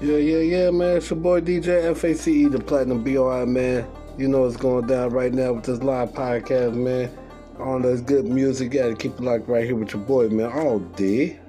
Yeah, yeah, yeah, man. It's your boy DJ FACE, the Platinum BRI, man. You know what's going down right now with this live podcast, man. All this good music, gotta keep it locked right here with your boy, man, all day.